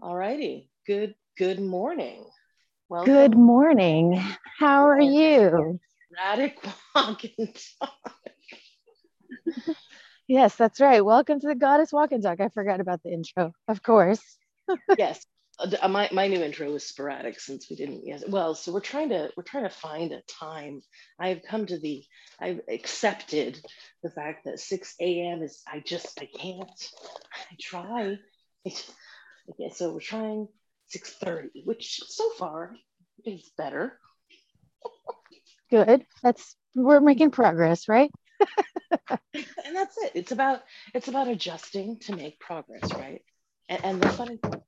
All righty. Good good morning. Welcome. Good morning. How are you? Radic Walk and Talk. yes, that's right. Welcome to the Goddess Walk and Talk. I forgot about the intro, of course. yes. Uh, my, my new intro was sporadic since we didn't yes well so we're trying to we're trying to find a time i've come to the i've accepted the fact that 6 a.m is i just i can't i try Okay, so we're trying 6.30, which so far is better. Good. That's we're making progress, right? and that's it. It's about it's about adjusting to make progress, right? And, and the funny thing,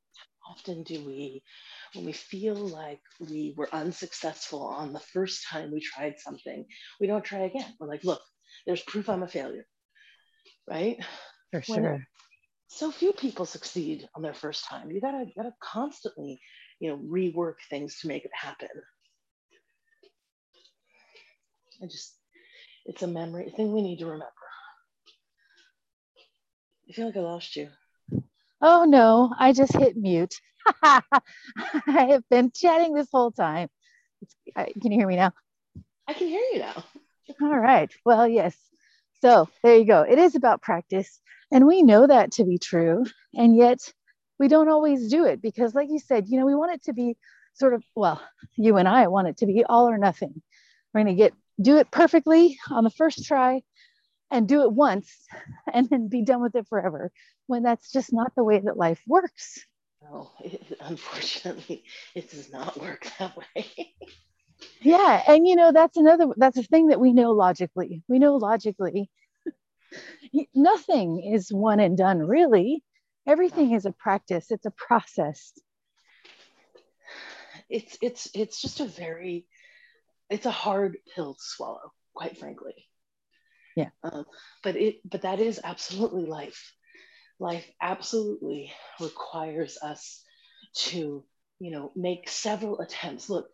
often do we, when we feel like we were unsuccessful on the first time we tried something, we don't try again. We're like, look, there's proof I'm a failure, right? For sure. When, so few people succeed on their first time. You gotta gotta constantly, you know, rework things to make it happen. I just, it's a memory thing we need to remember. I feel like I lost you. Oh no, I just hit mute. I have been chatting this whole time. Can you hear me now? I can hear you now. All right. Well, yes. So there you go. It is about practice. And we know that to be true. And yet we don't always do it because, like you said, you know, we want it to be sort of, well, you and I want it to be all or nothing. We're going to get, do it perfectly on the first try and do it once and then be done with it forever when that's just not the way that life works. No, it, unfortunately, it does not work that way. yeah. And, you know, that's another, that's a thing that we know logically. We know logically. Nothing is one and done really. Everything is a practice. It's a process. It's it's it's just a very it's a hard pill to swallow quite frankly. Yeah. Um, but it but that is absolutely life. Life absolutely requires us to you know make several attempts. Look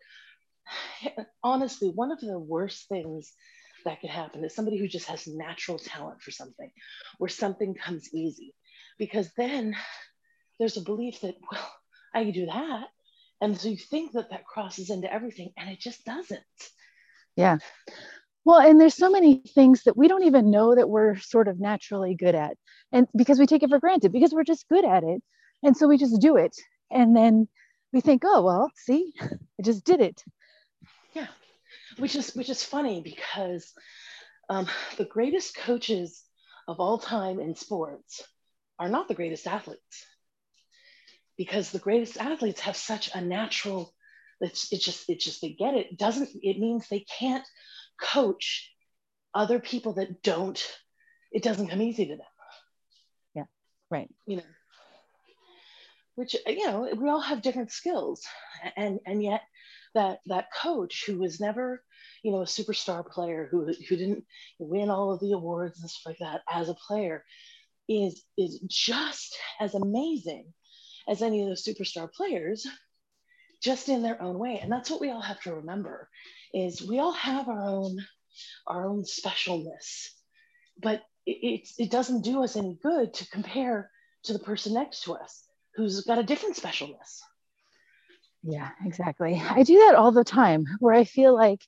honestly one of the worst things that could happen is somebody who just has natural talent for something, where something comes easy. Because then there's a belief that, well, I can do that. And so you think that that crosses into everything, and it just doesn't. Yeah. Well, and there's so many things that we don't even know that we're sort of naturally good at. And because we take it for granted, because we're just good at it. And so we just do it. And then we think, oh, well, see, I just did it. Which is which is funny because um, the greatest coaches of all time in sports are not the greatest athletes because the greatest athletes have such a natural it's, it just it just they get it. Doesn't it means they can't coach other people that don't it doesn't come easy to them. Yeah right. You know which you know we all have different skills and and yet that that coach who was never you know a superstar player who who didn't win all of the awards and stuff like that as a player is is just as amazing as any of those superstar players just in their own way and that's what we all have to remember is we all have our own our own specialness but it, it, doesn't do us any good to compare to the person next to us who's got a different specialness yeah, exactly. I do that all the time where I feel like,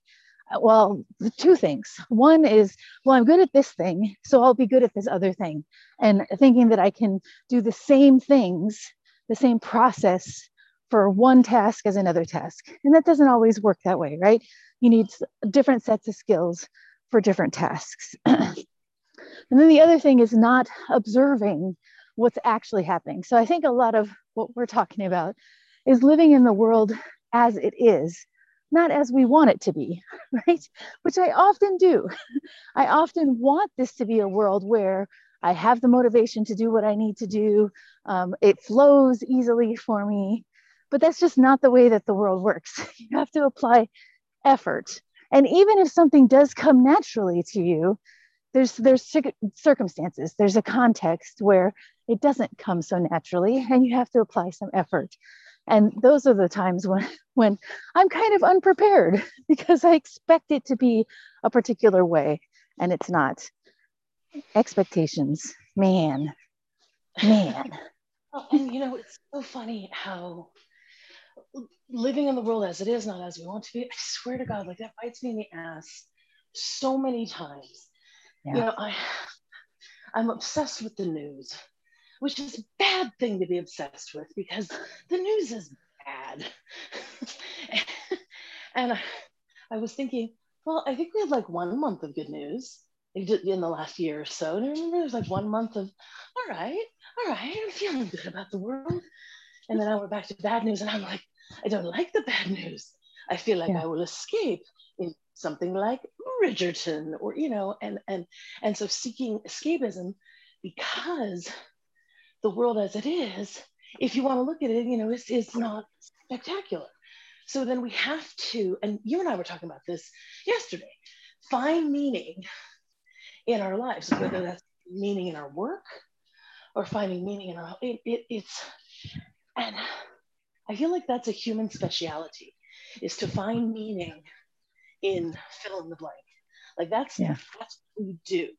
well, two things. One is, well, I'm good at this thing, so I'll be good at this other thing. And thinking that I can do the same things, the same process for one task as another task. And that doesn't always work that way, right? You need different sets of skills for different tasks. and then the other thing is not observing what's actually happening. So I think a lot of what we're talking about is living in the world as it is, not as we want it to be, right? Which I often do. I often want this to be a world where I have the motivation to do what I need to do. Um, it flows easily for me, but that's just not the way that the world works. You have to apply effort. And even if something does come naturally to you, there's there's circumstances, there's a context where it doesn't come so naturally, and you have to apply some effort and those are the times when when i'm kind of unprepared because i expect it to be a particular way and it's not. Expectations. Man. Man. And you know, it's so funny how living in the world as it is, not as we want to be, I swear to God, like that bites me in the ass so many times. Yeah. You know, I I'm obsessed with the news, which is a bad thing to be obsessed with because the news is bad. and I, I was thinking, well, I think we had like one month of good news in the last year or so. And I remember there was like one month of, all right, all right, I'm feeling good about the world. And then I went back to bad news and I'm like, I don't like the bad news. I feel like yeah. I will escape in something like Bridgerton or, you know, and and and so seeking escapism because the world as it is, if you want to look at it, you know, it's, is not spectacular. So then we have to, and you and I were talking about this yesterday, find meaning in our lives, whether that's meaning in our work or finding meaning in our, it, it, it's, and I feel like that's a human speciality is to find meaning in fill in the blank. Like that's, yeah. that's what we do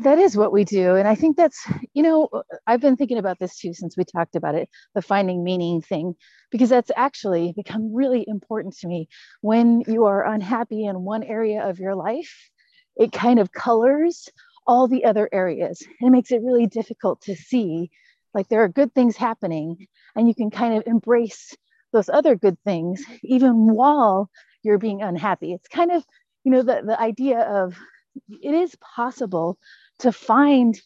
that is what we do and i think that's you know uh, i've been thinking about this too since we talked about it the finding meaning thing because that's actually become really important to me. When you are unhappy in one area of your life it kind of colors all the other areas it makes it really difficult to see like there are good things happening and you can kind of embrace those other good things even while you're being unhappy. It's kind of you know the, the idea of it is possible to find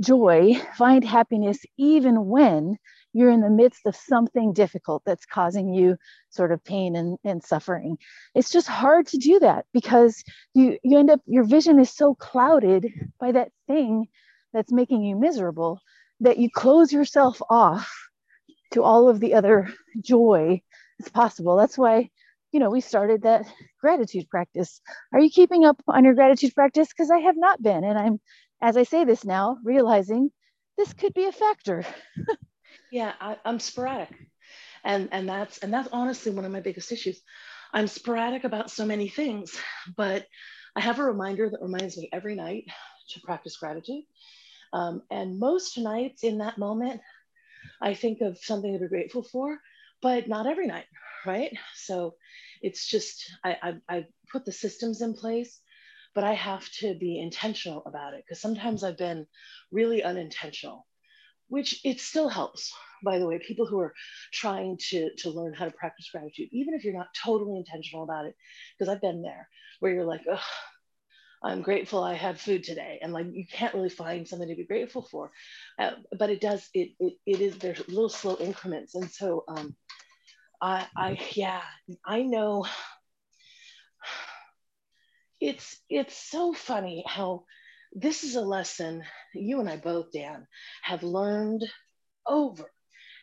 joy, find happiness, even when you're in the midst of something difficult that's causing you sort of pain and, and suffering. It's just hard to do that because you, you end up, your vision is so clouded by that thing that's making you miserable that you close yourself off to all of the other joy that's possible. That's why you know, we started that gratitude practice. Are you keeping up on your gratitude practice? Because I have not been. And I'm, as I say this now, realizing this could be a factor. yeah, I, I'm sporadic. And, and that's and that's honestly one of my biggest issues. I'm sporadic about so many things, but I have a reminder that reminds me every night to practice gratitude. Um, and most nights in that moment, I think of something to be grateful for, but not every night, right? So it's just, I, I, I put the systems in place, but I have to be intentional about it because sometimes I've been really unintentional, which it still helps. By the way, people who are trying to, to learn how to practice gratitude, even if you're not totally intentional about it, because I've been there where you're like, oh, I'm grateful I had food today. And like, you can't really find something to be grateful for. Uh, but it does, it, it, it is, there's little slow increments. And so um, I, yeah, I know. It's it's so funny how this is a lesson you and I both, Dan, have learned over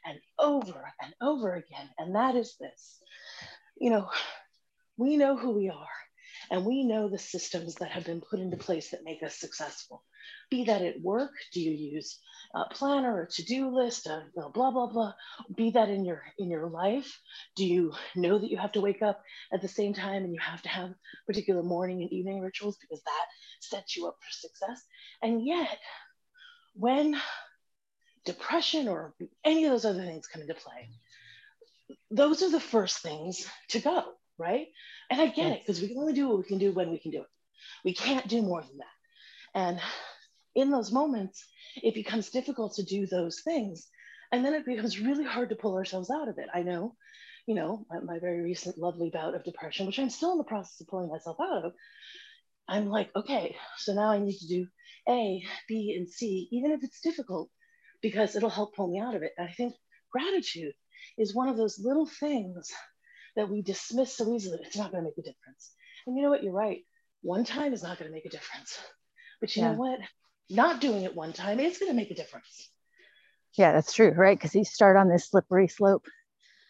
and over and over again, and that is this. You know, we know who we are, and we know the systems that have been put into place that make us successful. Be that at work do you use a planner a to-do list a blah blah blah. Be that in your in your life. Do you know that you have to wake up at the same time and you have to have particular morning and evening rituals because that sets you up for success? And yet when depression or any of those other things come into play those are the first things to go right and i get it because we can only do what we can do when we can do it we can't do more than that and in those moments, it becomes difficult to do those things. And then it becomes really hard to pull ourselves out of it. I know, you know, my, my very recent lovely bout of depression, which I'm still in the process of pulling myself out of. I'm like, okay, so now I need to do A, B, and C, even if it's difficult, because it'll help pull me out of it. And I think gratitude is one of those little things that we dismiss so easily. It's not going to make a difference. And you know what? You're right. One time is not going to make a difference. But you yeah. know what? not doing it one time is going to make a difference. Yeah, that's true, right? Because you start on this slippery slope.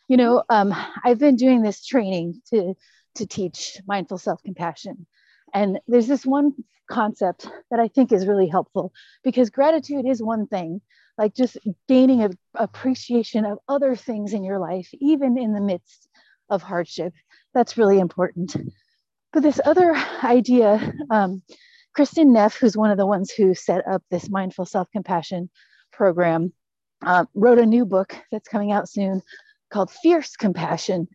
You know, um, I've been doing this training to to teach mindful self compassion, and there's this one concept that I think is really helpful because gratitude is one thing, like just gaining an appreciation of other things in your life, even in the midst of hardship. That's really important. But this other idea um, Kristin Neff, who's one of the ones who set up this mindful self compassion program, uh, wrote a new book that's coming out soon called Fierce Compassion.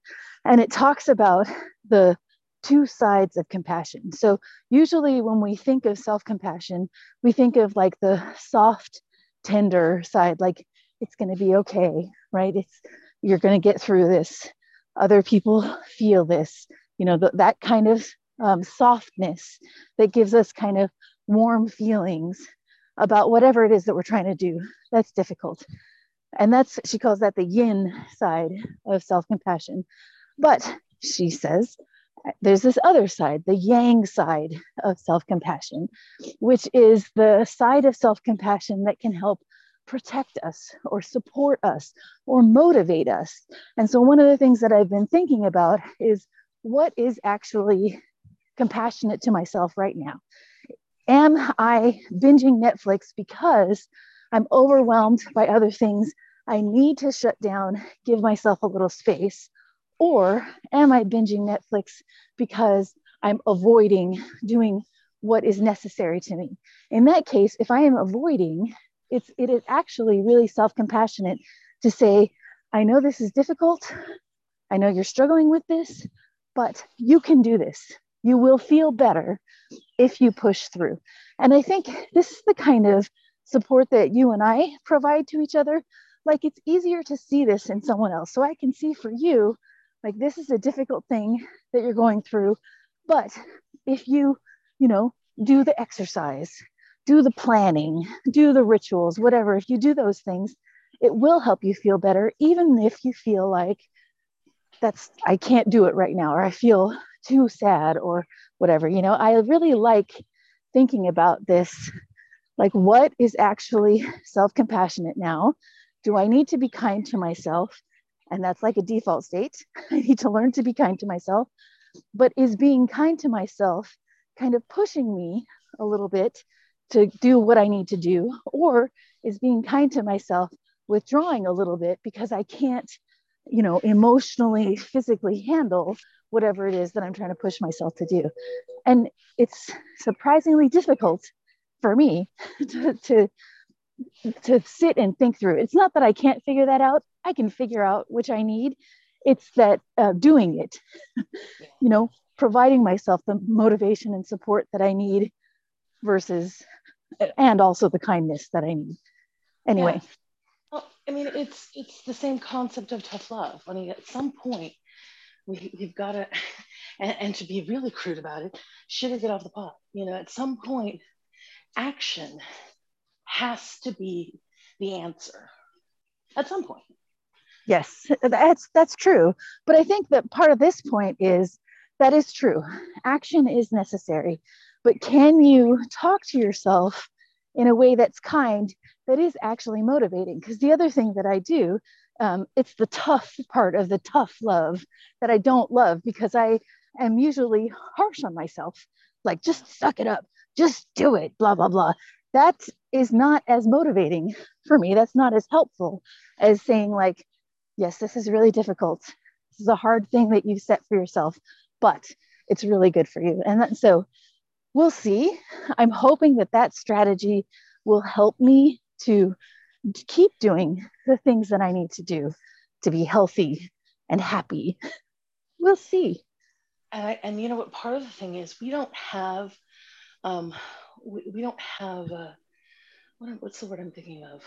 And it talks about the two sides of compassion. So, usually when we think of self compassion, we think of like the soft, tender side, like it's going to be okay, right? It's you're going to get through this. Other people feel this, you know, that kind of um, softness that gives us kind of warm feelings about whatever it is that we're trying to do. That's difficult. And that's, she calls that the yin side of self compassion. But she says, there's this other side, the yang side of self compassion, which is the side of self compassion that can help protect us or support us or motivate us. And so, one of the things that I've been thinking about is what is actually compassionate to myself right now? Am I binging Netflix because I'm overwhelmed by other things? I need to shut down, give myself a little space. Or am I binging Netflix because I'm avoiding doing what is necessary to me? In that case, if I am avoiding, it's it is actually really self-compassionate to say, I know this is difficult. I know you're struggling with this, but you can do this. You will feel better if you push through. And I think this is the kind of support that you and I provide to each other. Like it's easier to see this in someone else. So I can see for you, like this is a difficult thing that you're going through. But if you, you know, do the exercise, do the planning, do the rituals, whatever, if you do those things, it will help you feel better, even if you feel like that's, I can't do it right now, or I feel too sad, or whatever. You know, I really like thinking about this like, what is actually self compassionate now? Do I need to be kind to myself? And that's like a default state. I need to learn to be kind to myself. But is being kind to myself kind of pushing me a little bit to do what I need to do? Or is being kind to myself withdrawing a little bit because I can't, you know, emotionally, physically handle whatever it is that I'm trying to push myself to do? And it's surprisingly difficult for me to, to to sit and think through. It's not that I can't figure that out. I can figure out which I need. It's that uh, doing it, you know, providing myself the motivation and support that I need versus, and also the kindness that I need. Anyway. Yeah. Well, I mean, it's it's the same concept of tough love. I mean, at some point, we, we've got to, and, and to be really crude about it, shit or get off the pot. You know, at some point, action has to be the answer at some point. Yes, that's that's true. But I think that part of this point is that is true. Action is necessary. But can you talk to yourself in a way that's kind that is actually motivating? Because the other thing that I do, um, it's the tough part of the tough love that I don't love because I am usually harsh on myself. Like, just suck it up, just do it, blah, blah, blah that is not as motivating for me. That's not as helpful as saying, like, yes, this is really difficult. This is a hard thing that you set for yourself, but it's really good for you. And that, so we'll see. I'm hoping that that strategy will help me to keep doing the things that I need to do to be healthy and happy. We'll see. And, you know what? Part of the thing is we don't have um, we, we don't have a, what, what's the word I'm thinking of?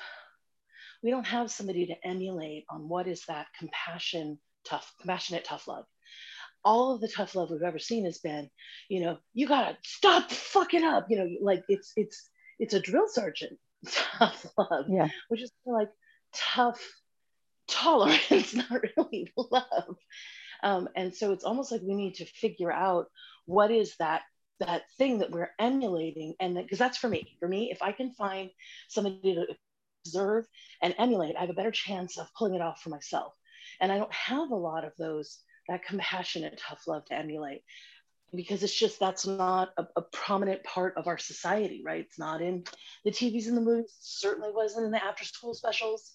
We don't have somebody to emulate on what is that compassion, tough, compassionate, tough love. All of the tough love we've ever seen has been, you know, you gotta stop fucking up. You know, like it's it's it's a drill sergeant tough love, yeah, which is like tough tolerance, not really love. Um, and so it's almost like we need to figure out what is that that thing that we're emulating and because that's for me for me if i can find somebody to observe and emulate i have a better chance of pulling it off for myself and i don't have a lot of those that compassionate tough love to emulate. Because it's just that's not a, a, prominent part of our society right? It's not in the tvs and the movies. Certainly wasn't in the after school specials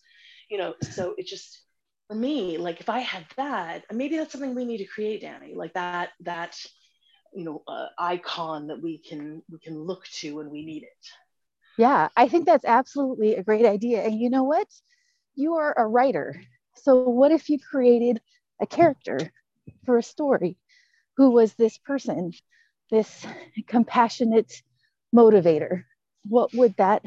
you know? So it just for me like if i had that maybe that's something we need to create danny like that that you know uh, icon that we can we can look to when we need it. Yeah i think that's absolutely a great idea. And you know what? You are a writer. So, what if you created a character for a story who was this person, this compassionate motivator? What would that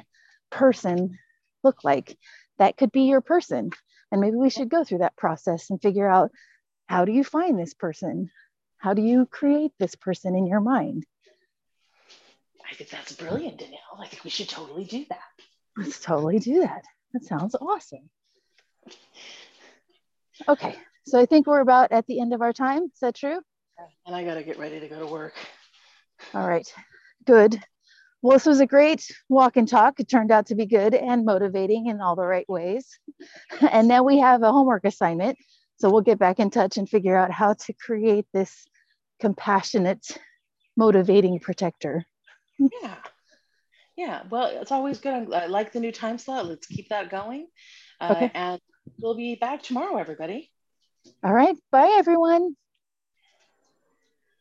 person look like? That could be your person. And maybe we should go through that process and figure out how do you find this person? How do you create this person in your mind? I think that's brilliant, Danielle. I think we should totally do that. Let's totally do that. That sounds awesome. Okay, so I think we're about at the end of our time. Is that true? And I got to get ready to go to work. All right, good. Well, this was a great walk and talk. It turned out to be good and motivating in all the right ways. And now we have a homework assignment. So we'll get back in touch and figure out how to create this compassionate, motivating protector. Yeah. Yeah. Well, it's always good. I like the new time slot. Let's keep that going. Uh, okay. And we'll be back tomorrow, everybody. All right. Bye, everyone.